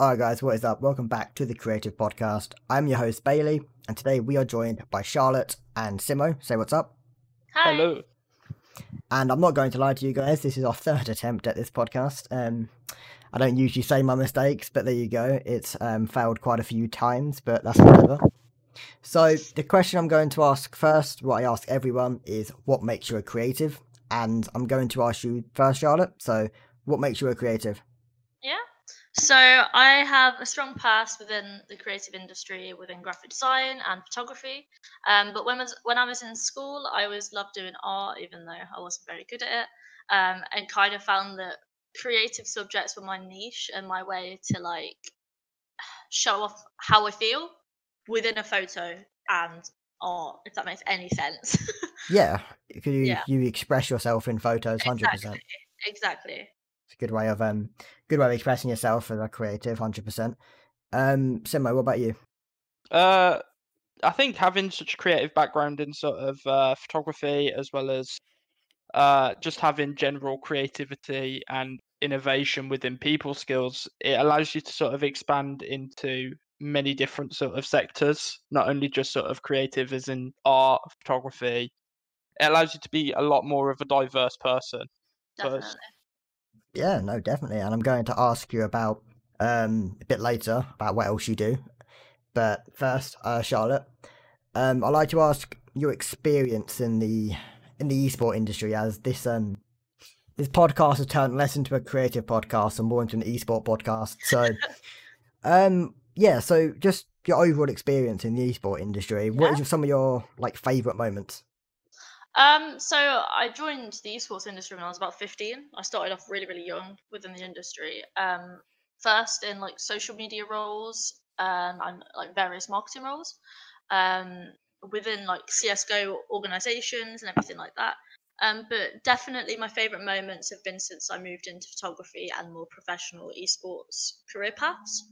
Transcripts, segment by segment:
Alright, guys, what is up? Welcome back to the Creative Podcast. I'm your host, Bailey, and today we are joined by Charlotte and Simmo. Say what's up. Hi. Hello. And I'm not going to lie to you guys, this is our third attempt at this podcast. Um, I don't usually say my mistakes, but there you go. It's um, failed quite a few times, but that's whatever. So, the question I'm going to ask first, what I ask everyone, is what makes you a creative? And I'm going to ask you first, Charlotte. So, what makes you a creative? Yeah. So I have a strong past within the creative industry, within graphic design and photography. Um, but when was when I was in school, I always loved doing art, even though I wasn't very good at it. Um, and kind of found that creative subjects were my niche and my way to like show off how I feel within a photo and art, if that makes any sense. Yeah, you, Yeah. you express yourself in photos, 100%. exactly. Exactly. Good way of um good way of expressing yourself as a creative, hundred percent. Um, Simmo, what about you? Uh, I think having such a creative background in sort of uh, photography as well as uh, just having general creativity and innovation within people skills, it allows you to sort of expand into many different sort of sectors, not only just sort of creative as in art, photography. It allows you to be a lot more of a diverse person. Definitely. Yeah, no, definitely. And I'm going to ask you about um a bit later about what else you do. But first, uh, Charlotte, um, I'd like to ask your experience in the in the esport industry as this um this podcast has turned less into a creative podcast and more into an esport podcast. So, um, yeah. So, just your overall experience in the esport industry. What Yeah. is some of your like favorite moments? Um, so I joined the esports industry when I was about 15. I started off really, really young within the industry. Um, first in like social media roles um, and like various marketing roles um, within like CSGO organizations and everything like that. Um, but definitely my favorite moments have been since I moved into photography and more professional esports career paths.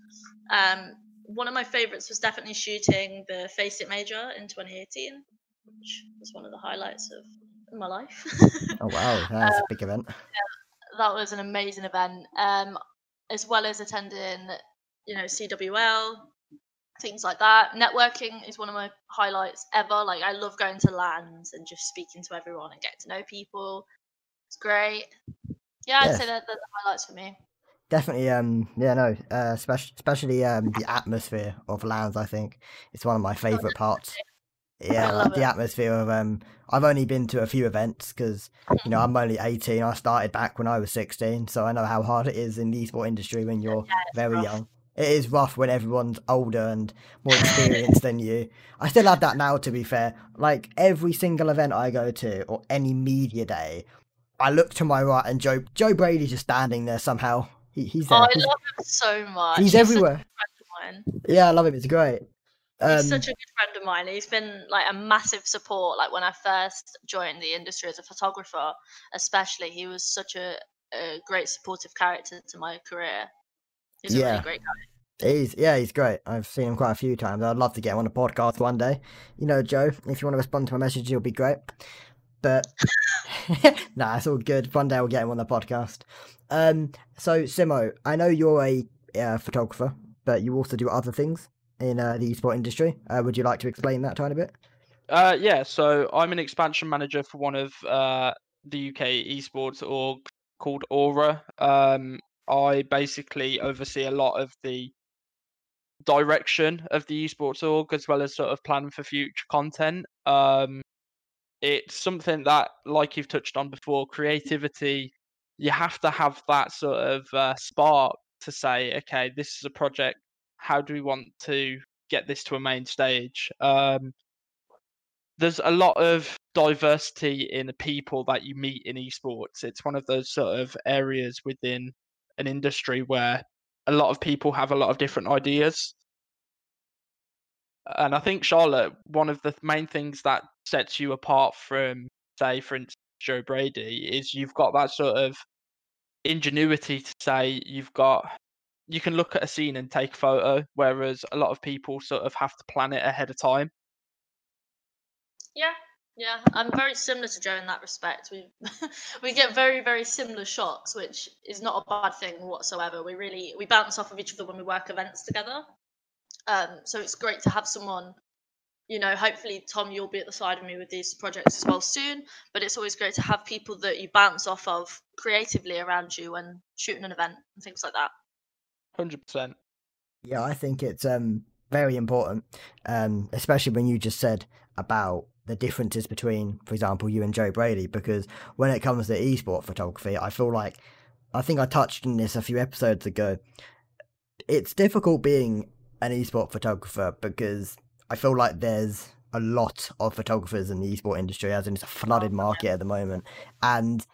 Um, one of my favorites was definitely shooting the FACEIT Major in 2018 which was one of the highlights of my life. Oh wow, that's a big event. that was an amazing event, um, as well as attending, you know, CWL, things like that. Networking is one of my highlights ever. Like I love going to LANs and just speaking to everyone and getting to know people. It's great. Yeah, I'd say that they're the highlights for me. Definitely, um, yeah, no, uh, especially, especially um, the atmosphere of LANs. I think it's one of my favorite parts. Yeah, like the it. atmosphere of um. I've only been to a few events because you know I'm only 18. I started back when I was 16, so I know how hard it is in the esport industry when you're very rough. young. It is rough when everyone's older and more experienced than you. I still have that now, to be fair. Like every single event I go to or any media day, I look to my right and Joe Joe Brady's just standing there somehow. He, he's there. Oh, I He's- love him so much. He's a everywhere. friend of mine. Yeah, I love him. It's great. Um, He's such a good friend of mine. He's been like a massive support. Like when I first joined the industry as a photographer, especially, he was such a, a great supportive character to my career. He's a Yeah. really great guy. he's yeah, he's great. I've seen him quite a few times. I'd love to get him on the podcast one day. You know, Joe, if you want to respond to my message, you'll be great. But nah, it's all good. One day we'll get him on the podcast. Um, so Simmo, I know you're a uh, photographer, but you also do other things in uh, the esport industry. Uh, would you like to explain that tiny bit? Uh, yeah, so I'm an expansion manager for one of uh, the UK esports org called Aura. Um, I basically oversee a lot of the direction of the esports org as well as sort of plan for future content. Um, it's something that, like you've touched on before, creativity. You have to have that sort of uh, spark to say, okay, this is a project. How do we want to get this to a main stage? Um, there's a lot of diversity in the people that you meet in esports. It's one of those sort of areas within an industry where a lot of people have a lot of different ideas. And I think Charlotte, one of the main things that sets you apart from, say, for instance, Joe Brady, is you've got that sort of ingenuity to say you've got you can look at a scene and take a photo, whereas a lot of people sort of have to plan it ahead of time. Yeah, Yeah, I'm very similar to Joe in that respect. We we get very very similar shots, which is not a bad thing whatsoever. We really we bounce off of each other when we work events together. Um, so it's great to have someone, you know. Hopefully, Tom, you'll be at the side of me with these projects as well soon. But it's always great to have people that you bounce off of creatively around you when shooting an event and things like that. Hundred percent. Yeah, I think it's um very important, um, especially when you just said about the differences between, for example, you and Joe Brady, because when it comes to esport photography, I feel like I think I touched on this a few episodes ago. It's difficult being an esport photographer because I feel like there's a lot of photographers in the esport industry, as in it's a flooded market at the moment. And,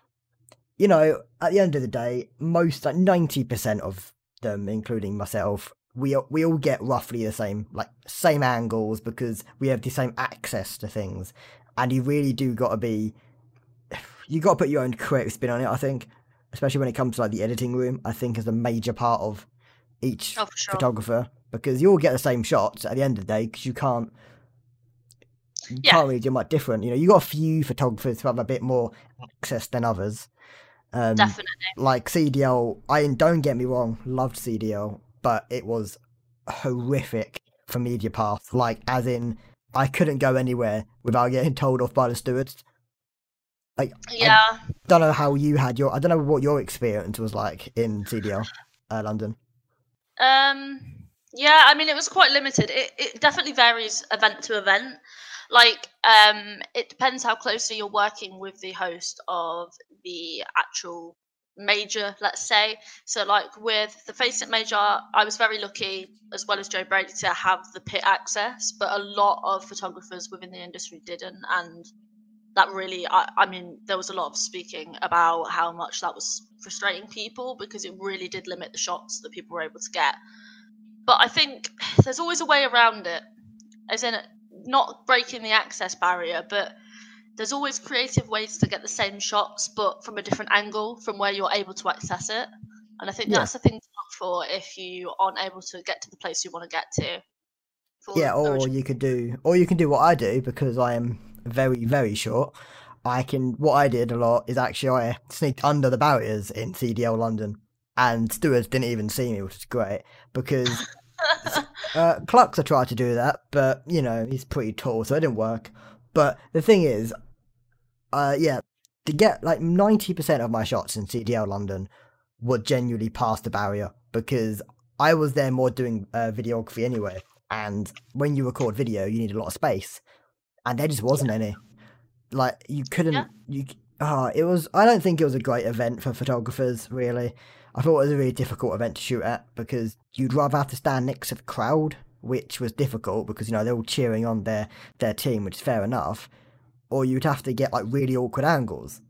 you know, at the end of the day, most, like 90% of them, including myself, we we all get roughly the same like same angles because we have the same access to things, and you really do got to be you got to put your own creative spin on it. I think, especially when it comes to like the editing room, I think is a major part of each Oh, sure. photographer because you all get the same shots at the end of the day because you can't you Yeah. can't really do much different. You know, you got a few photographers who have a bit more access than others. Um, Definitely. like CDL, I don't get me wrong, loved CDL, but it was horrific for Media Path. Like, as in, I couldn't go anywhere without getting told off by the stewards. Like, Yeah. I Don't know how you had your, I don't know what your experience was like in CDL, uh, London. Um. Yeah. I mean, it was quite limited. It it definitely varies event to event. Like, um, it depends how closely you're working with the host of the actual major, let's say. So, like with the FACEIT major, I was very lucky, as well as Joe Brady, to have the pit access. But a lot of photographers within the industry didn't, and that really, I, I mean, there was a lot of speaking about how much that was frustrating people because it really did limit the shots that people were able to get. But I think there's always a way around it, as in not breaking the access barrier, but there's always creative ways to get the same shots, but from a different angle from where you're able to access it. And I think Yeah. that's the thing to look for if you aren't able to get to the place you want to get to. Yeah, or you could do, or you can do what I do because I am very, very short. I can, what I did a lot is actually I sneaked under the barriers in CDL London, and stewards didn't even see me, which is great because uh, I tried to do that, but you know he's pretty tall, so it didn't work. But the thing is, uh, yeah, to get like ninety percent of my shots in CDL London would genuinely pass the barrier because I was there more doing uh, videography anyway, and when you record video, you need a lot of space, and there just wasn't any. Like you couldn't, Yeah. you. Ah, it was. I don't think it was a great event for photographers. Really, I thought it was a really difficult event to shoot at because you'd rather have to stand next to the crowd, which was difficult because you know they're all cheering on their their team, which is fair enough, or you'd have to get like really awkward angles.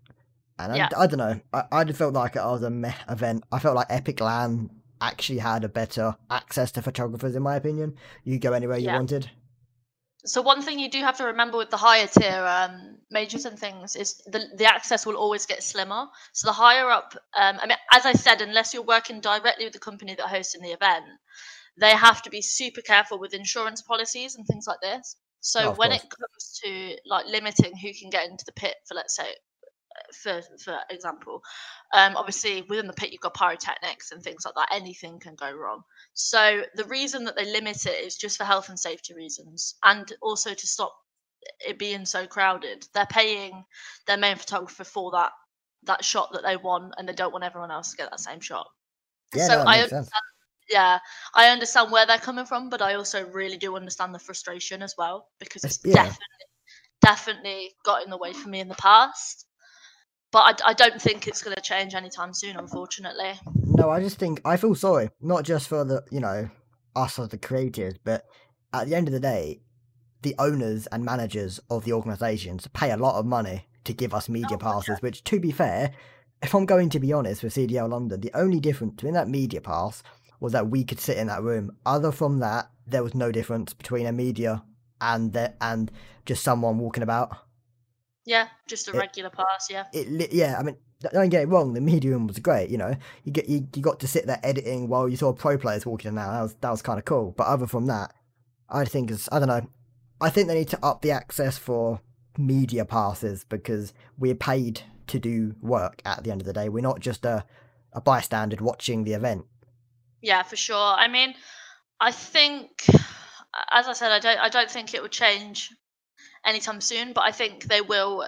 And Yeah. I, I don't know. I, I just felt like it was a meh event. I felt like EpicLAN actually had a better access to photographers, in my opinion. You go anywhere you Yeah. wanted. So one thing you do have to remember with the higher tier um, majors and things is the the access will always get slimmer. So the higher up, um, I mean, as I said, unless you're working directly with the company that hosting the event, they have to be super careful with insurance policies and things like this. So Oh, when course. it comes to like limiting who can get into the pit for, let's say, for for example, um, obviously within the pit you've got pyrotechnics and things like that. Anything can go wrong. So the reason that they limit it is just for health and safety reasons, and also to stop it being so crowded. They're paying their main photographer for that that shot that they want, and they don't want everyone else to get that same shot. Yeah, so no, I understand, yeah, I understand where they're coming from, but I also really do understand the frustration as well because It's- it's yeah. definitely definitely got in the way for me in the past. But I, I don't think it's going to change anytime soon, unfortunately. No, I just think I feel sorry, not just for the you know us as the creators, but at the end of the day, the owners and managers of the organisations pay a lot of money to give us media Oh, passes. Which, to be fair, if I'm going to be honest with CDL London, the only difference between that media pass was that we could sit in that room. Other from that, there was no difference between a media and the, and just someone walking about. Yeah, just a It- regular pass. Yeah, it yeah i mean don't get it wrong the media room was great you know you get you, you got to sit there editing while you saw pro players walking in out that was that was kind of cool but other from that i think it's i don't know i think they need to up the access for media passes because we're paid to do work at the end of the day. We're not just a, a bystander watching the event. Yeah, for sure. I mean, I think, as I said, I don't, I don't think it will change anytime soon, but I think they will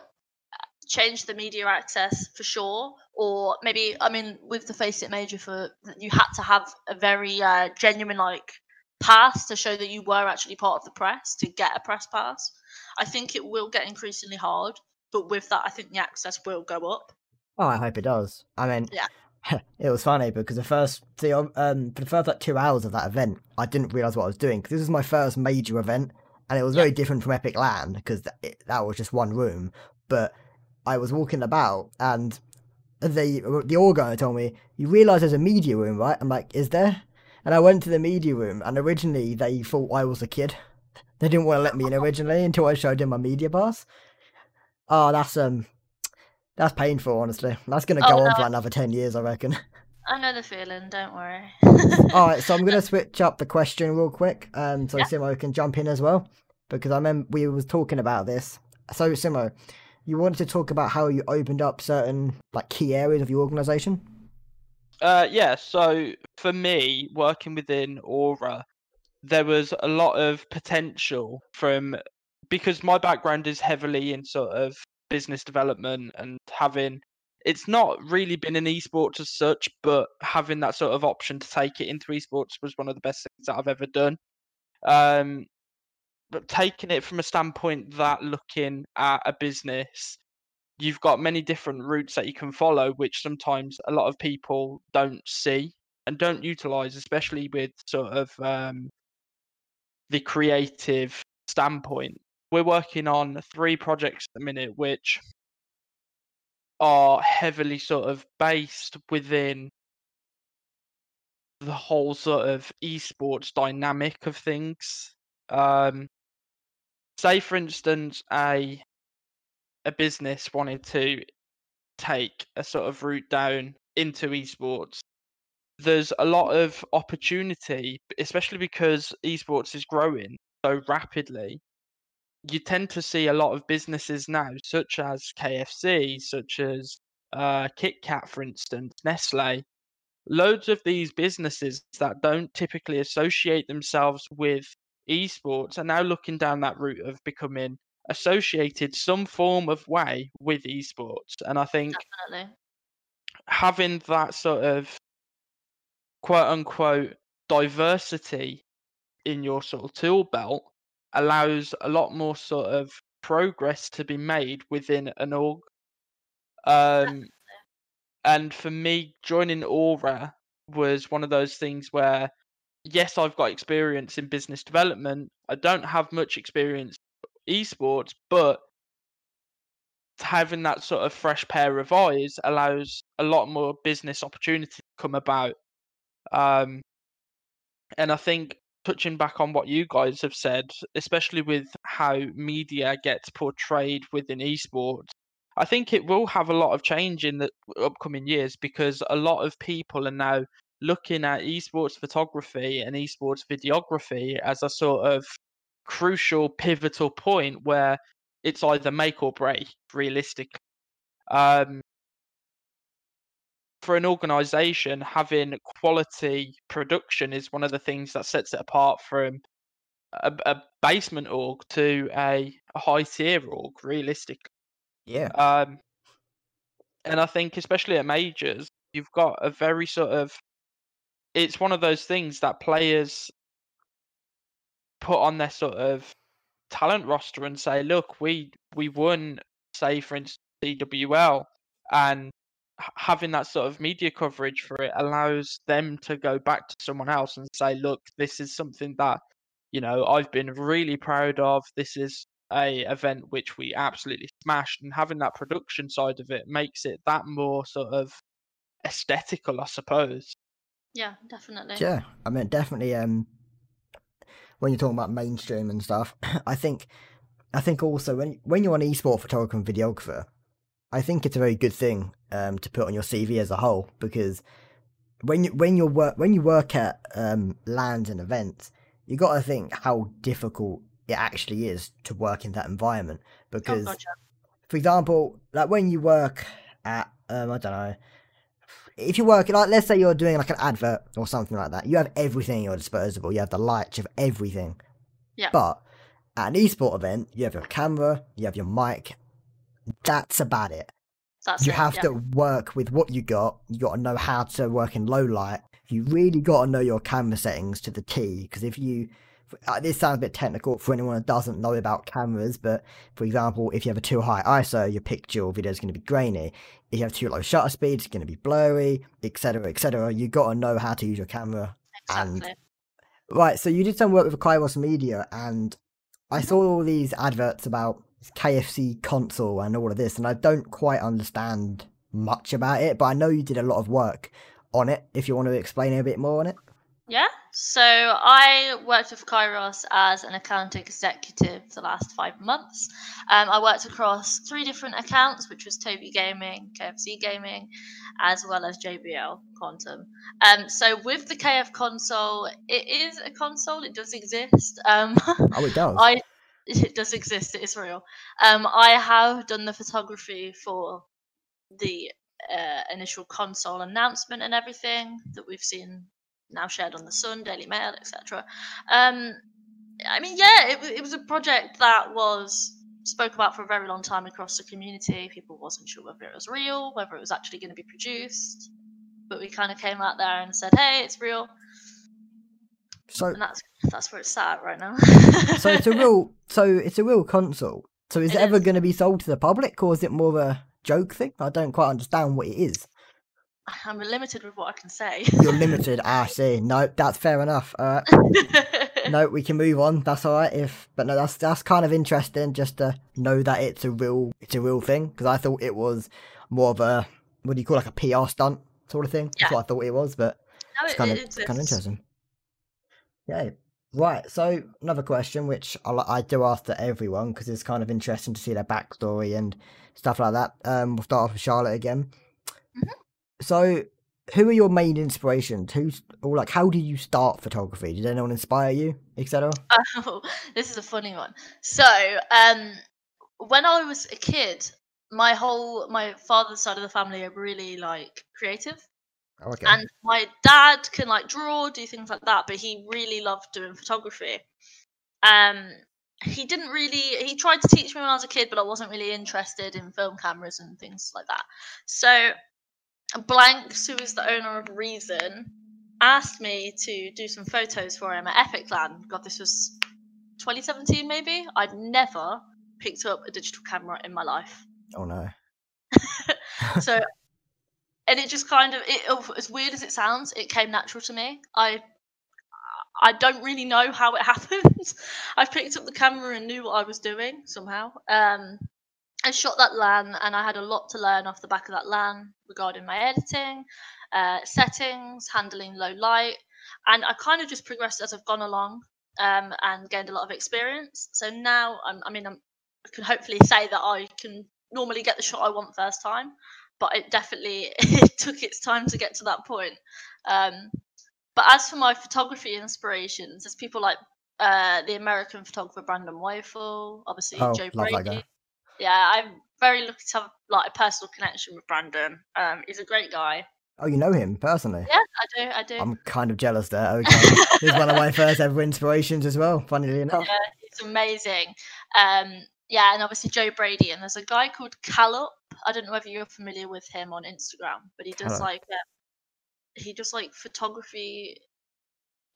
change the media access for sure. Or maybe, I mean, with the FACEIT Major, for you had to have a very uh, genuine like pass to show that you were actually part of the press to get a press pass. I think it will get increasingly hard, but with that, I think the access will go up. Oh, I hope it does. I mean, Yeah. it was funny because the first, the um, for the first like two hours of that event, I didn't realize what I was doing because this was my first major event, and it was Yeah. very different from EpicLAN because th- that was just one room. But I was walking about, and the the organizer told me, "You realize there's a media room, right?" I'm like, "Is there?" And I went to the media room, and originally they thought I was a kid. They didn't want to let me in originally until I showed them my media pass. Oh, that's um, that's painful. Honestly, that's gonna Oh, go on no. for another ten years, I reckon. I know the feeling. Don't worry. All right, so I'm gonna switch up the question real quick, um, so Yeah. Simmo can jump in as well, because I remember we was talking about this. So Simmo, you wanted to talk about how you opened up certain like key areas of your organization. Uh, yeah, so for me, working within Aura, there was a lot of potential from because my background is heavily in sort of business development and having it's not really been an esports as such, but having that sort of option to take it into esports was one of the best things that I've ever done. Um, but taking it from a standpoint that looking at a business you've got many different routes that you can follow, which sometimes a lot of people don't see and don't utilize, especially with sort of um, the creative standpoint. We're working on three projects at the minute, which are heavily sort of based within the whole sort of esports dynamic of things. Um, say, for instance, a a business wanted to take a sort of route down into esports, there's a lot of opportunity, especially because esports is growing so rapidly. You tend to see a lot of businesses now, such as KFC, such as uh, KitKat, for instance, Nestle. Loads of these businesses that don't typically associate themselves with esports are now looking down that route of becoming associated some form of way with esports. And I think Definitely. having that sort of quote unquote diversity in your sort of tool belt allows a lot more sort of progress to be made within an org. Um, and for me, joining Aura was one of those things where, yes, I've got experience in business development. I don't have much experience esports, but having that sort of fresh pair of eyes allows a lot more business opportunity to come about. Um, and I think touching back on what you guys have said, especially with how media gets portrayed within esports, I think it will have a lot of change in the upcoming years because a lot of people are now looking at esports photography and esports videography as a sort of crucial pivotal point where it's either make or break realistically um, for an organization having quality production is one of the things that sets it apart from a, a basement org to a, a high tier org realistically Yeah. um, and I think, especially at majors, you've got a very sort of. It's one of those things that players put on their sort of talent roster and say, "Look, we we won, say for instance, CWL, and having that sort of media coverage for it allows them to go back to someone else and say, "Look, this is something that you know I've been really proud of. This is a event which we absolutely smashed and having that production side of it makes it that more sort of aesthetical i suppose Yeah, definitely. Yeah, I mean, definitely. Um, when you're talking about mainstream and stuff, I think, I think also when when you're an esport photographer and videographer, I think it's a very good thing um to put on your CV as a whole because when you when you work when you work at um LANs and events, you got to think how difficult it actually is to work in that environment. Oh, Because, gotcha. for example, like when you work at, um, I don't know, if you work, like, let's say you're doing like an advert or something like that, you have everything at your disposable. You have the lights, you have everything. Yeah. But at an esport event, you have your camera, you have your mic. That's about it. That's you it, have yeah. to work with what you got. You got to know how to work in low light. You really got to know your camera settings to the T. Because if you, uh, this sounds a bit technical for anyone that doesn't know about cameras, but for example, if you have a too high ISO, your picture or video is going to be grainy. If you have too low shutter speed, it's going to be blurry, etc., etc. You've got to know how to use your camera. and- Right. So you did some work with Kairos Media, and I saw all these adverts about KFC console and all of this, and I don't quite understand much about it, but I know you did a lot of work on it. If you want to explain a bit more on it. Yeah. So I worked with Kairos as an account executive the last five months. Um, I worked across three different accounts, which was Tobii Gaming, KFC Gaming, as well as JBL Quantum. Um, so with the KFConsole, it is a console. It does exist. Um, Oh, it does. I it does exist. It is real. Um, I have done the photography for the uh, initial console announcement and everything that we've seen now shared on the Sun, Daily Mail, etc. Um, I mean, yeah, it, it was a project that was spoke about for a very long time across the community. People wasn't sure whether it was real, whether it was actually going to be produced, but we kind of came out there and said, "Hey, it's real," so, and that's that's where it's at right now. so it's a real, so it's a real console. So is it, It ever going to be sold to the public, or is it more of a joke thing? I don't quite understand what it is. I'm limited with what I can say. You're limited. ah, I see. No, that's fair enough. All right. no, we can move on. That's all right. If but no, that's that's kind of interesting just to know that it's a real it's a real thing because I thought it was more of a what do you call like a PR stunt sort of thing. That's what I thought it was, but No, it's it- kind of it kind of interesting. Yeah. Right. So another question, which I, I do ask to everyone because it's kind of interesting to see their backstory and stuff like that. Um, we'll start off with Charlotte again. Mhm. So, who are your main inspirations? Who's or like how did you start photography? Did anyone inspire you, etc.? Oh, this is a funny one. So, um, when I was a kid, my whole my father's side of the family are really like creative, Oh, okay. and my dad can like draw, do things like that, but he really loved doing photography. Um, he didn't really. He tried to teach me when I was a kid, but I wasn't really interested in film cameras and things like that. So, Blanks, who is the owner of Reason, asked me to do some photos for him at EpicLAN. God, this was 2017 maybe. I'd never picked up a digital camera in my life. oh no. So, and it just kind of, it, oh, as weird as it sounds, it came natural to me. I, I don't really know how it happened. I picked up the camera and knew what I was doing somehow. Um, I shot that LAN, and I had a lot to learn off the back of that LAN regarding my editing, uh, settings, handling low light, and I kind of just progressed as I've gone along um, and gained a lot of experience. So now, I'm, I mean, I'm, I can hopefully say that I can normally get the shot I want first time, but it definitely it took its time to get to that point. Um, but as for my photography inspirations, there's people like uh, the American photographer Brandon Weifel, obviously Oh, Joe Brady. Yeah, I'm very lucky to have like a personal connection with Brandon. Um, he's a great guy. Oh, you know him personally. Yeah, I do. I do. I'm kind of jealous there. Okay. He's one of my first ever inspirations as well, funnily enough. Yeah, it's amazing. Um, yeah, and obviously Joe Brady, and there's a guy called Callup. I don't know whether you're familiar with him on Instagram, but he does like uh, he does like photography.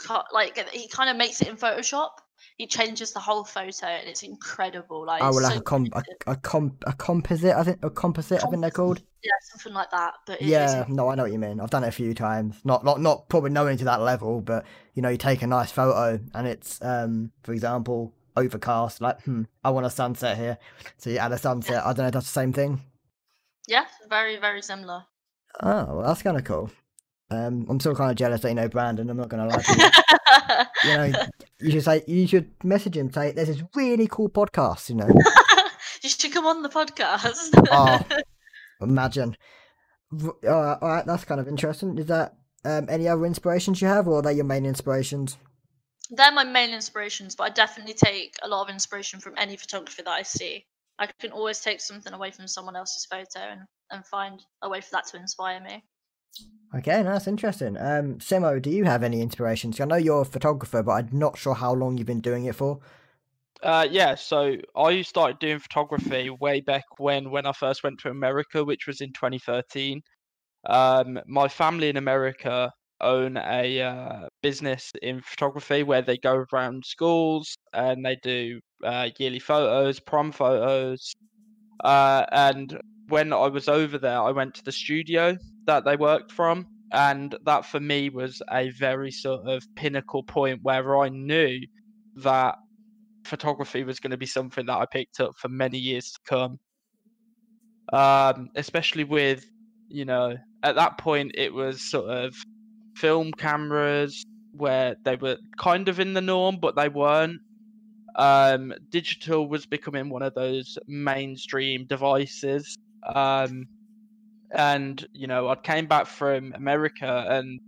Co- Like he kind of makes it in Photoshop. He changes the whole photo, and it's incredible. Like Oh, well, like so a, com- a, a, com- a composite, I think, a composite, I think they're called. yeah, something like that. But Yeah, no, I know what you mean. I've done it a few times. Not, not, not probably knowing to that level, but you know, you take a nice photo and it's, um, for example, overcast. Like, hmm, I want a sunset here, so you add a sunset. I don't know if that's the same thing. yeah, very very similar. Oh, well, that's kind of cool. Um, I'm still kind of jealous that you know Brandon. I'm not gonna lie to you. you know, you should say you should message him. Say there's this really cool podcast. You know, you should come on the podcast. Oh. imagine. R- All right, that's kind of interesting. Is that um, any other inspirations you have, or are they your main inspirations? they're my main inspirations, but I definitely take a lot of inspiration from any photography that I see. I can always take something away from someone else's photo and, and find a way for that to inspire me. Okay, no, that's interesting. Um, Simmo, do you have any inspirations? I know you're a photographer, but I'm not sure how long you've been doing it for. Uh, yeah, so I started doing photography way back when when I first went to America, which was in 2013. Um, my family in America own a uh, business in photography where they go around schools and they do uh, yearly photos, prom photos. Uh, and when I was over there, I went to the studio that they worked from. And that for me was a very sort of pinnacle point where I knew that photography was going to be something that I picked up for many years to come. Um, especially with, you know, at that point it was sort of film cameras where they were kind of in the norm, but they weren't. Um, digital was becoming one of those mainstream devices. Um, and you know, I came back from America, and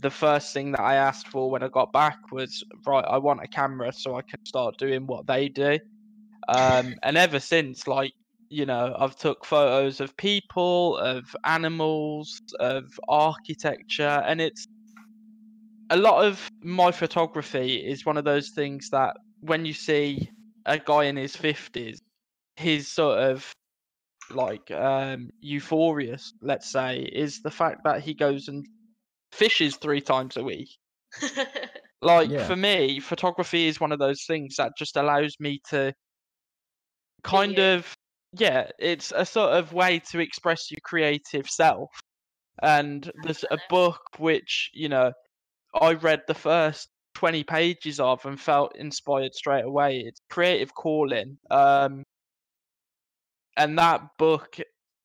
the first thing that I asked for when I got back was, right, I want a camera so I can start doing what they do. Um, and ever since, like you know, I've took photos of people, of animals, of architecture, and it's a lot of my photography is one of those things that when you see a guy in his fifties, his sort of like um euphorious, let's say, is the fact that he goes and fishes three times a week. Like Yeah. for me, photography is one of those things that just allows me to kind you. of yeah, it's a sort of way to express your creative self. And there's a book which, you know, I read the first 20 pages of and felt inspired straight away. It's Creative Calling. Um and that book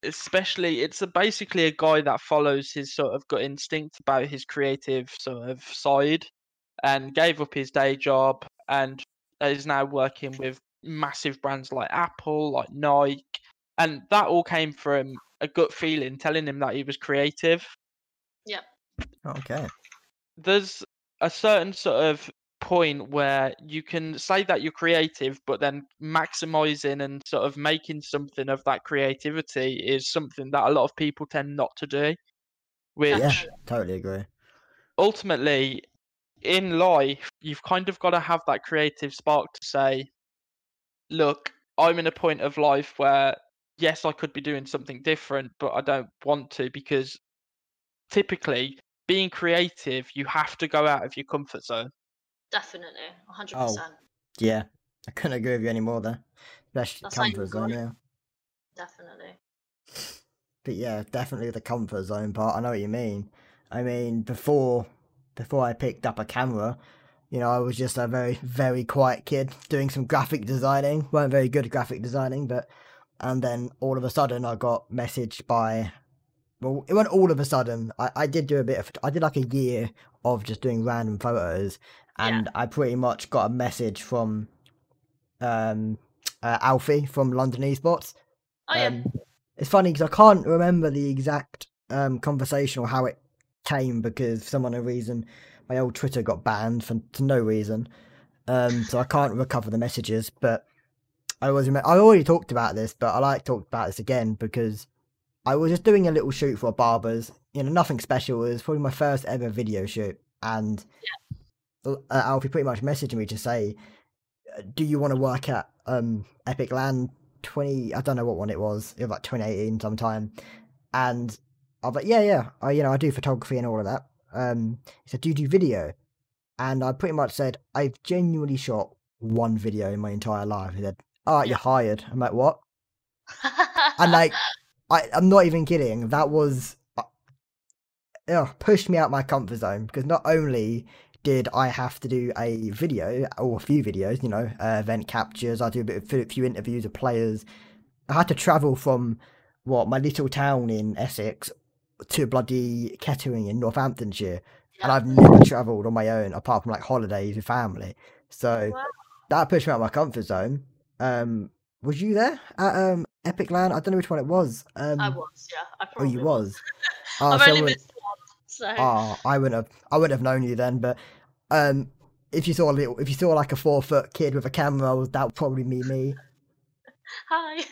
especially it's a, basically a guy that follows his sort of gut instinct about his creative sort of side and gave up his day job and is now working with massive brands like Apple, like Nike, and that all came from a gut feeling telling him that he was creative. Yeah. Okay. There's a certain sort of point where you can say that you're creative, but then maximizing and sort of making something of that creativity is something that a lot of people tend not to do. Which Yeah, totally agree. ultimately in life you've kind of got to have that creative spark to say look i'm in a point of life where yes i could be doing something different but i don't want to because typically being creative you have to go out of your comfort zone Definitely, 100%. Yeah, I couldn't agree with you anymore there. Especially That's comfort zone, yeah. Definitely. But yeah, definitely the comfort zone part. I know what you mean. I mean, before before I picked up a camera, you know, I was just a very very quiet kid doing some graphic designing. weren't very good at graphic designing, but and then all of a sudden I got messaged by. Well, it wasn't all of a sudden. I, I did do a bit of. I did like a year of just doing random photos, Yeah. and I pretty much got a message from, um, uh, Alfie from London Esports. Oh yeah. Um, it's funny because I can't remember the exact um, conversation or how it came because for some unknown reason my old Twitter got banned for, for no reason. Um, so I can't recover the messages. But I was I already talked about this, but I like talked about this again because I was just doing a little shoot for a barbers. You know, nothing special. It was probably my first ever video shoot, and uh, Alfie pretty much messaged me to say, uh, "Do you want to work at um EpicLAN 20 I don't know what one it was. It was like 2018 sometime. And I was like, yeah, yeah. I you know, I do photography and all of that. Um he said, Do you do video? And I pretty much said, I've genuinely shot one video in my entire life. He said, Alright, you're hired. I'm like, What? And like I, I'm not even kidding. That was uh, pushed me out my comfort zone because not only did I have to do a video or a few videos, you know, uh, event captures, I do a bit of a few interviews of players. I had to travel from what my little town in Essex to bloody Kettering in Northamptonshire, and I've never travelled on my own apart from like holidays with family. So Wow. that pushed me out of my comfort zone. Um, was you there at um EpicLAN? I don't know which one it was. Um, I was, yeah. I Oh, you was. Oh, I've so only missed so Oh, I wouldn't have. I wouldn't have known you then. But um, if you saw a little, if you saw like a four foot kid with a camera, that would probably be me. Hi.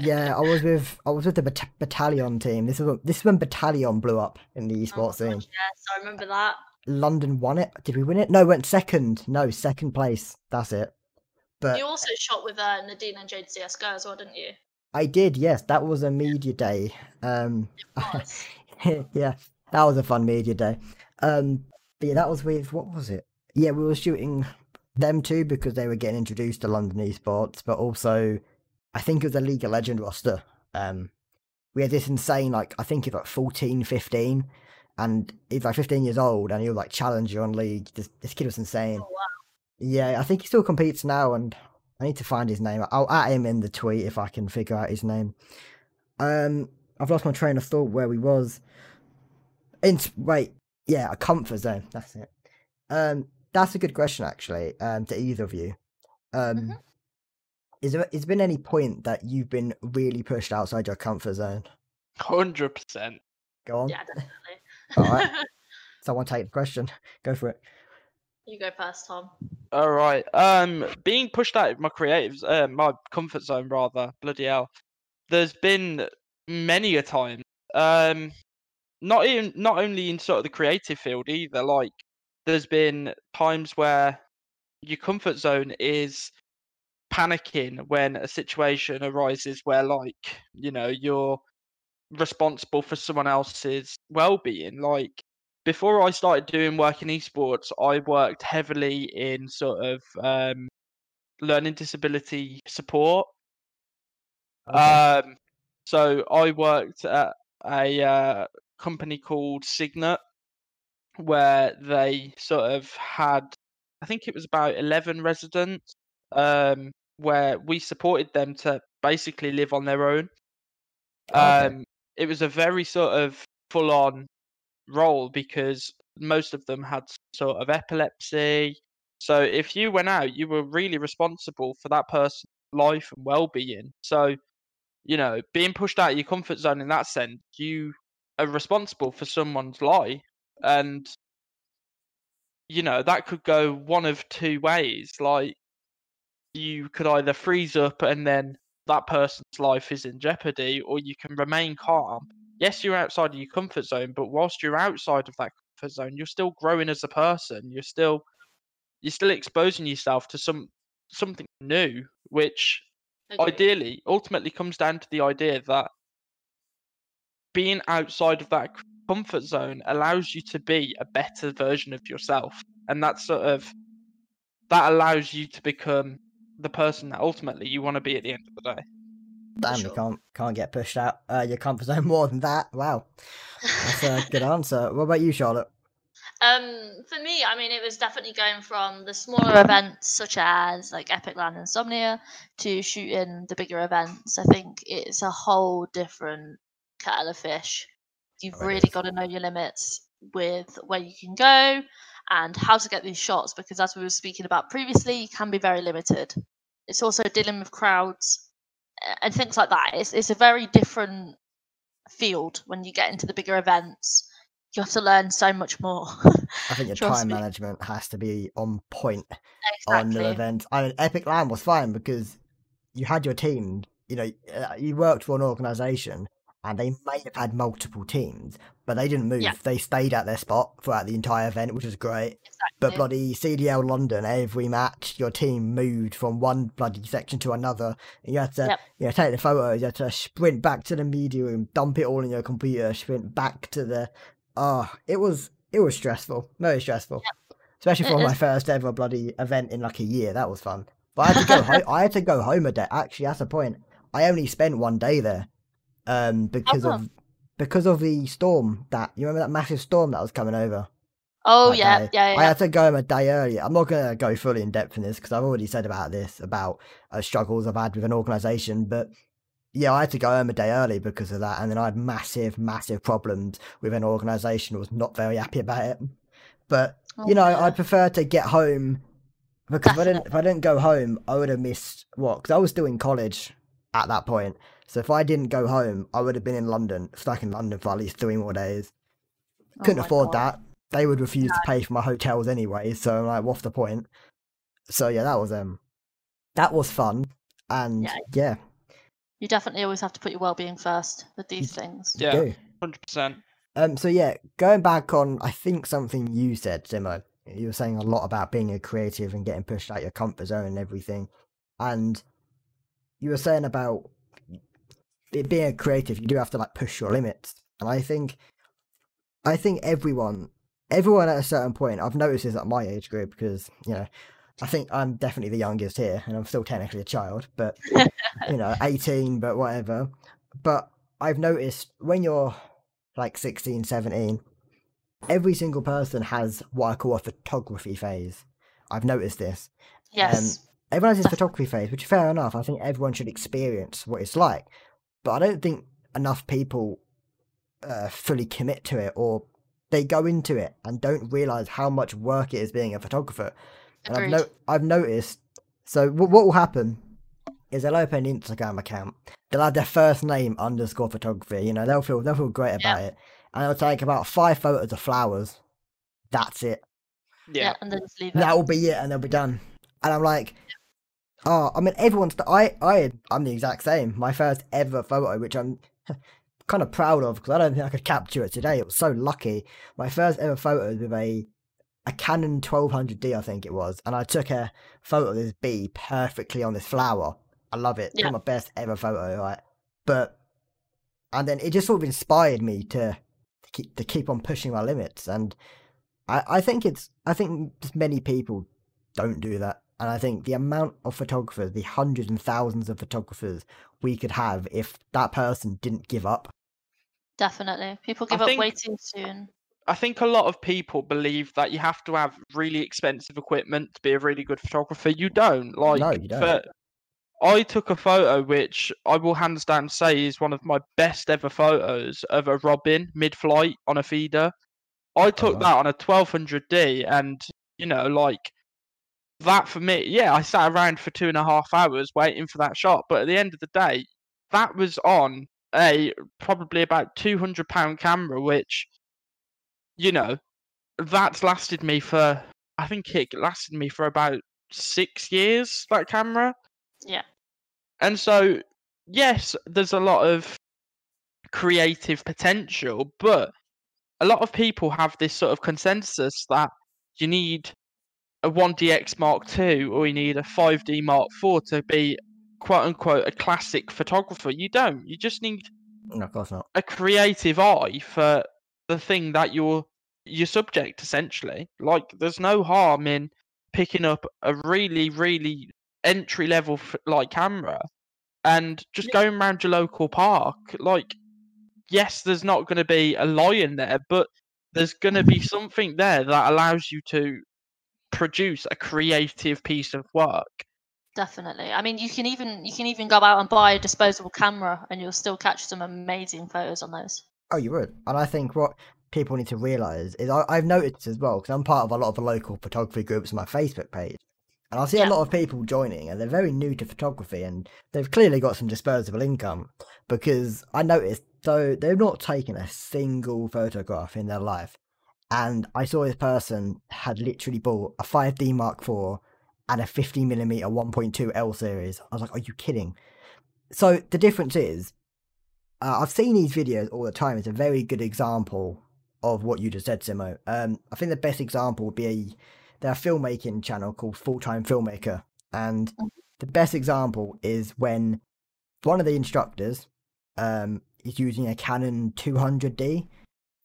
Yeah, I was with I was with the bat- battalion team. This is when, this is when battalion blew up in the Oh esports scene. gosh, yes, I remember that. London won it. Did we win it? No, went second. No, second place. That's it. But You also shot with uh, Nadine and Jade CSGO as well, didn't you? I did. Yes, that was a media day. Um, yeah, that was a fun media day. Um, but yeah, that was with what was it? Yeah, we were shooting them too because they were getting introduced to London esports, but also I think it was a League of Legend roster. Um, we had this insane like I think it's like 14, 15, and he's like 15 years old and he'll like challenge you on League. This, this kid was insane. Oh, wow. Yeah, I think he still competes now, and I need to find his name. I'll at him in the tweet if I can figure out his name. Um, I've lost my train of thought where we was. In wait, yeah, a comfort zone. That's it. Um, that's a good question actually. Um, to either of you. Um, Mhm. is there has been any point that you've been really pushed outside your comfort zone? Hundred percent. Go on. Yeah, definitely. Alright. Someone take the question. Go for it. you go first, Tom. All right. Um, being pushed out of my creatives, uh, my comfort zone rather. Bloody hell. There's been many a time. Um, not even not only in sort of the creative field either. Like, there's been times where your comfort zone is panicking when a situation arises where, like, you know, you're responsible for someone else's well-being. Like, before I started doing work in esports, I worked heavily in sort of um, learning disability support. Okay. Um, so I worked at a uh, company called Cygnet, where they sort of had, I think it was about 11 residents, um, where we supported them to basically live on their own. Okay. Um, it was a very sort of full on role because most of them had sort of epilepsy. So if you went out, you were really responsible for that person's life and well being. So, you know, being pushed out of your comfort zone in that sense, you are responsible for someone's lie And, you know, that could go one of two ways. Like, you could either freeze up and then that person's life is in jeopardy, or you can remain calm. Yes, you're outside of your comfort zone, but whilst you're outside of that comfort zone, you're still growing as a person. You're still you're still exposing yourself to some something new, which Agreed. ideally ultimately comes down to the idea that being outside of that comfort zone allows you to be a better version of yourself and that sort of that allows you to become the person that ultimately you want to be at the end of the day Damn, sure. you can't can't get pushed out uh, your comfort zone more than that. Wow, that's a good answer. What about you, Charlotte? Um, for me, I mean, it was definitely going from the smaller events such as like EpicLAN Insomnia to shooting the bigger events. I think it's a whole different kettle of fish. You've Oh, really got to know your limits with where you can go and how to get these shots because, as we were speaking about previously, you can be very limited. It's also dealing with crowds and things like that. It's it's a very different field when you get into the bigger events. You have to learn so much more. I think your time me. management has to be on point on the event. I mean, EpicLAN was fine because you had your team. You know, uh, you worked for an organization, and they may have had multiple teams, but they didn't move. Yeah. They stayed at their spot throughout the entire event, which was great. But bloody CDL London, every match, your team moved from one bloody section to another. And you had to, Yep. you know, take the photos. You had to sprint back to the media room, dump it all in your computer, sprint back to the. Oh, it was it was stressful, very stressful, especially for my first ever bloody event in like a year. That was fun. But I had to go. ho- I had to go home a day. Actually, that's the point. I only spent one day there, um, because of because of the storm that you remember that massive storm that was coming over. Oh yeah, yeah, yeah. I had to go home a day earlier. I'm not going to go fully in depth in this because I've already said about this, about uh, struggles I've had with an organisation. But yeah, I had to go home a day early because of that. And then I had massive, massive problems with an organisation. was not very happy about it. But, Oh, you know, yeah. I'd prefer to get home because if I, didn't, if I didn't go home, I would have missed what? Because I was still in college at that point. So if I didn't go home, I would have been in London, stuck in London for at least three more days. Oh Couldn't my afford God. that. they would refuse to pay for my hotels anyway. So I'm like, what's the point? So yeah, that was um, that was fun, and Yeah. yeah, You definitely always have to put your well-being first with these things. Yeah. Hundred percent. Um, so yeah, going back on, I think something you said, Simmo. You were saying a lot about being a creative and getting pushed out of your comfort zone and everything, and you were saying about it being a creative, you do have to like push your limits. And I think, I think everyone, everyone at a certain point, I've noticed this at my age group because you know, I think I'm definitely the youngest here, and I'm still technically a child, but you know, 18, but whatever. But I've noticed when you're like 16, 17, every single person has what I call a photography phase. I've noticed this. Um, yes. Everyone has this photography phase, which is fair enough. I think everyone should experience what it's like. But I don't think enough people uh, fully commit to it or they go into it and don't realize how much work it is being a photographer. And I've, no- I've noticed. So w- what will happen is they'll open an Instagram account. They'll have their first name underscore photography. You know, they'll feel they'll feel great about it, and they'll take about five photos of flowers. That's it. yeah. Yeah. and then just leave it. That will be it, and they'll be done. And I'm like, oh, I mean, everyone's. I, I, I'm the exact same. My first ever photo, which I'm kind of proud of, because I don't think I could capture it today. It was so lucky. My first ever photo was with a a Canon 1200D, I think it was, and I took a photo of this bee perfectly on this flower. I love it. It's Yeah. my best ever photo, right? But and then it just sort of inspired me to to keep to keep on pushing my limits, and I I think it's I think many people don't do that. And I think the amount of photographers, the hundreds and thousands of photographers we could have if that person didn't give up. Definitely. People I give up think- way too soon. I think a lot of people believe that you have to have really expensive equipment to be a really good photographer. You don't. Like, No, you don't. for- I took a photo which I will hands down say is one of my best ever photos of a robin mid-flight on a feeder. I oh, took wow. that on a 1200D, and you know, like that for me, yeah, I sat around for two and a half hours waiting for that shot. But at the end of the day, that was on a probably about 200 pound camera, which you know, that's lasted me for I think it lasted me for about six years, that camera. Yeah. And so yes, there's a lot of creative potential, but a lot of people have this sort of consensus that you need a 1DX Mark II or you need a 5D Mark IV to be quote unquote a classic photographer. You don't. You just need No, of course not. a creative eye for the thing that you're your subject essentially like there's no harm in picking up a really really entry level f- like camera and just going around your local park like yes there's not going to be a lion there but there's going to be something there that allows you to produce a creative piece of work Definitely. I mean, you can even you can even go out and buy a disposable camera, and you'll still catch some amazing photos on those. Oh, you would. And I think what people need to realize is I, I've noticed as well because I'm part of a lot of the local photography groups on my Facebook page, and I see Yeah. a lot of people joining, and they're very new to photography, and they've clearly got some disposable income because I noticed so they've not taken a single photograph in their life, and I saw this person had literally bought a 5D Mark IV and a 50mm 1.2 L series. I was like, are you kidding? So the difference is uh, I've seen these videos all the time. It's a very good example of what you just said, Simmo. Um, I think the best example would be a, their filmmaking channel called Full Time Filmmaker, and the best example is when one of the instructors um, is using a Canon 200D,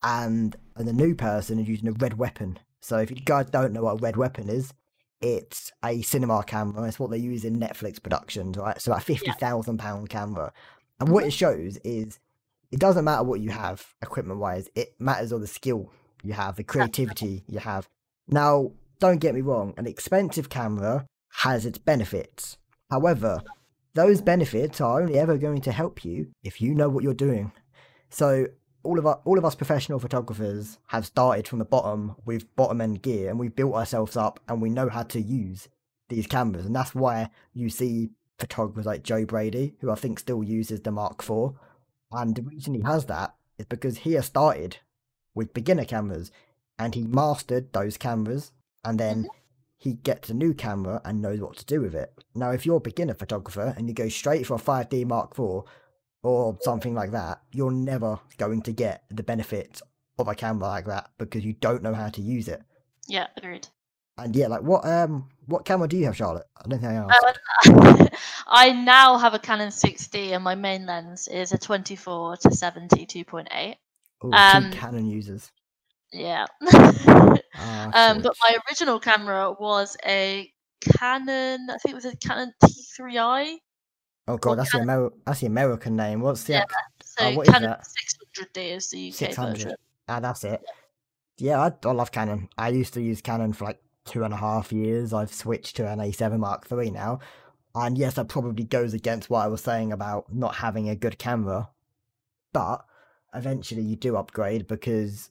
and, and the new person is using a Red Weapon. So if you guys don't know what a Red Weapon is, it's a cinema camera. It's what they use in Netflix productions, right? So a fifty thousand pound camera. And what mm-hmm. it shows is it doesn't matter what you have equipment wise, it matters all the skill you have, the creativity you have. Now, don't get me wrong, an expensive camera has its benefits. However, those benefits are only ever going to help you if you know what you're doing. So all of our, all of us professional photographers have started from the bottom with bottom end gear and we've built ourselves up and we know how to use these cameras and that's why you see photographers like Joe Brady who I think still uses the Mark IV and the reason he has that is because he has started with beginner cameras and he mastered those cameras, and then Mm-hmm. he gets a new camera and knows what to do with it. Now, if you're a beginner photographer and you go straight for a 5D Mark IV or something like that, you're never going to get the benefits of a camera like that because you don't know how to use it. Yeah, agreed. And yeah, like what um what camera do you have, Charlotte? I don't think I asked. Uh, I now have a Canon 6D, and my main lens is a 24 to 70 2.8. Oh, um, Canon users. Yeah. Ah, um, but my original camera was a Canon. I think it was a Canon T3i. Oh god, that's the Amer- that's the American name. What's the Yeah, ac- So Oh, what Canon 600D is the UK 600. version. Ah, that's it. Yeah, I, I love Canon. I used to use Canon for like two and a half years. I've switched to an A7 Mark III now. And yes, that probably goes against what I was saying about not having a good camera. But eventually you do upgrade because,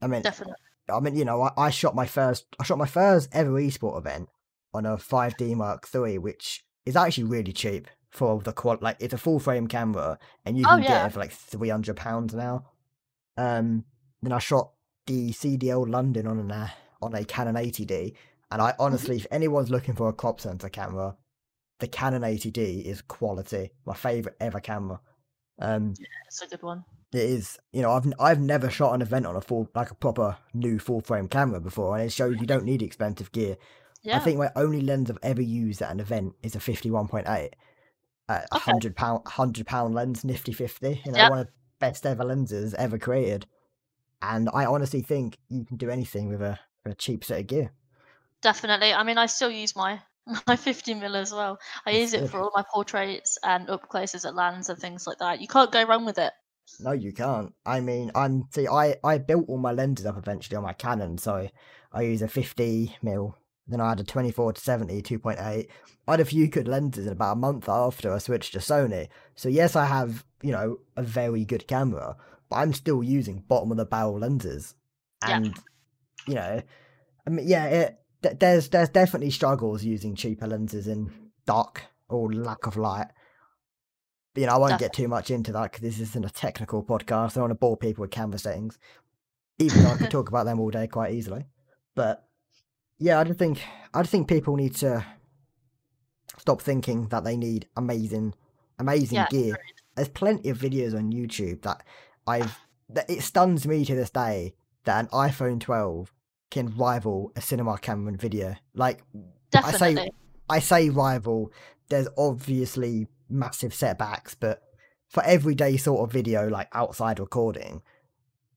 I mean, Definitely. I mean, you know, I, I shot my first, I shot my first ever esport event on a 5D Mark III, which is actually really cheap for the qual. Like, it's a full frame camera, and you Oh, can get it for like 300 pounds now. Um, then I shot the CDL London on an uh, on a Canon 80D, and I honestly, if anyone's looking for a crop sensor camera, the Canon 80D is quality. My favorite ever camera. Um, yeah, It's a good one. it is you know i've i've never shot an event on a full like a proper new full frame camera before and it shows you don't need expensive gear Yeah. i think my only lens i've ever used at an event is a 51.8 a Okay. 100 pound 100 pound lens nifty 50 you know Yep. one of the best ever lenses ever created and i honestly think you can do anything with a, with a cheap set of gear Definitely. I mean, I still use my my 50 mil as well. I use it for all my portraits and up closes at LANs and things like that. You can't go wrong with it. No, you can't. I mean, I'm see, I I built all my lenses up eventually on my Canon, so I use a 50 mil. Then I had a 24 to 70 2.8. I had a few good lenses in about a month after I switched to Sony. So yes, I have you know a very good camera, but I'm still using bottom of the barrel lenses, Yeah. and you know, I mean, yeah, it th- there's there's definitely struggles using cheaper lenses in dark or lack of light. But, you know, I won't get too much into that because this isn't a technical podcast. I don't want to bore people with camera settings, even though I could talk about them all day quite easily. But yeah, I just think I just think people need to stop thinking that they need amazing, amazing Yeah, gear. There's plenty of videos on YouTube that I've that it stuns me to this day that an iPhone 12 can rival a cinema camera in video. Like I say- I say rival, there's obviously massive setbacks, but for everyday sort of video, like outside recording,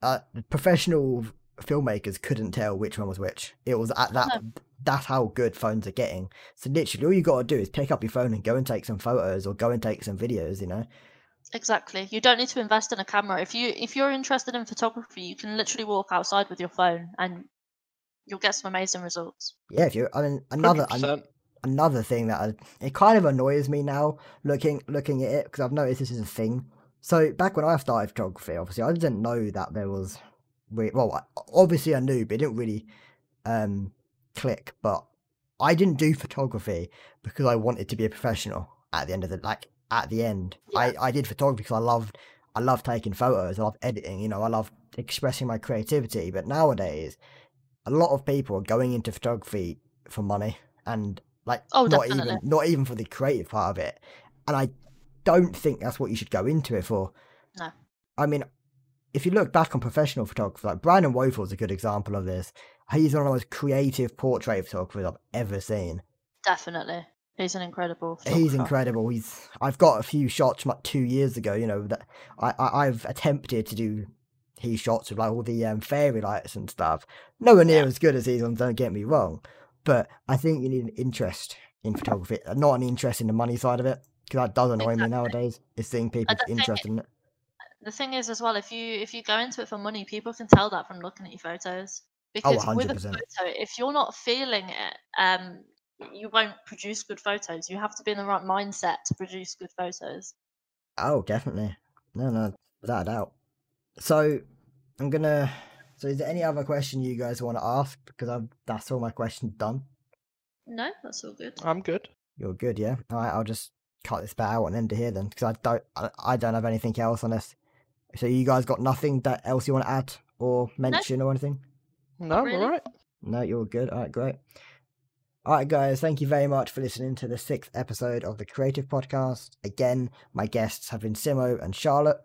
uh, professional filmmakers couldn't tell which one was which. It was at that. That's how good phones are getting. So literally, all you got to do is pick up your phone and go and take some photos or go and take some videos. You know. Exactly. You don't need to invest in a camera. If you if you're interested in photography, you can literally walk outside with your phone and you'll get some amazing results. Yeah. If you, I mean, another an- 100%. another thing that I, it kind of annoys me now looking looking at it because I've noticed this is a thing. So back when I started photography, obviously I didn't know that there was, re- well, obviously I knew, but it didn't really um click. But I didn't do photography because I wanted to be a professional. At the end of the like at the end, I I did photography because I loved I love taking photos, I love editing, you know, I love expressing my creativity. But nowadays, a lot of people are going into photography for money and like Oh, not definitely. even not even for the creative part of it. And I don't think that's what you should go into it for. No. I mean, if you look back on professional photographers, like Brandon is a good example of this. He's one of the most creative portrait photographers I've ever seen. Definitely. He's an incredible He's incredible. He's I've got a few shots from like two years ago. You know that I, I I've attempted to do his shots with like all the um, fairy lights and stuff. Nowhere near Yeah. as good as his ones. Don't get me wrong, but I think you need an interest in photography, not an interest in the money side of it, because that does annoy me nowadays. Is seeing people interested in it. The thing is as well if you if you go into it for money people can tell that from looking at your photos because with a 100%. photo if you're not feeling it um you won't produce good photos you have to be in the right mindset to produce good photos Oh, definitely. No, no, without a doubt. So I'm gonna. So is there any other question you guys want to ask? Because I've that's all my questions done. no that's all good I'm good. You're good, yeah. All right, I'll just cut this bit out and end it here then, because I don't, I, I don't have anything else on this. So you guys got nothing that else you want to add or mention or anything? No, really. all right. No, you're good. All right, great. All right, guys, thank you very much for listening to the sixth episode of the Creative Podcast. Again, my guests have been Simmo and Charlotte.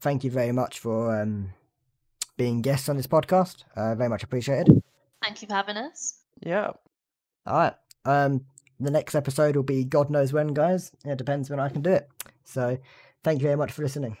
Thank you very much for um, being guests on this podcast. Uh, very much appreciated. Thank you for having us. Yeah. All right. Um, the next episode will be God knows when, guys. It depends when I can do it. So, thank you very much for listening.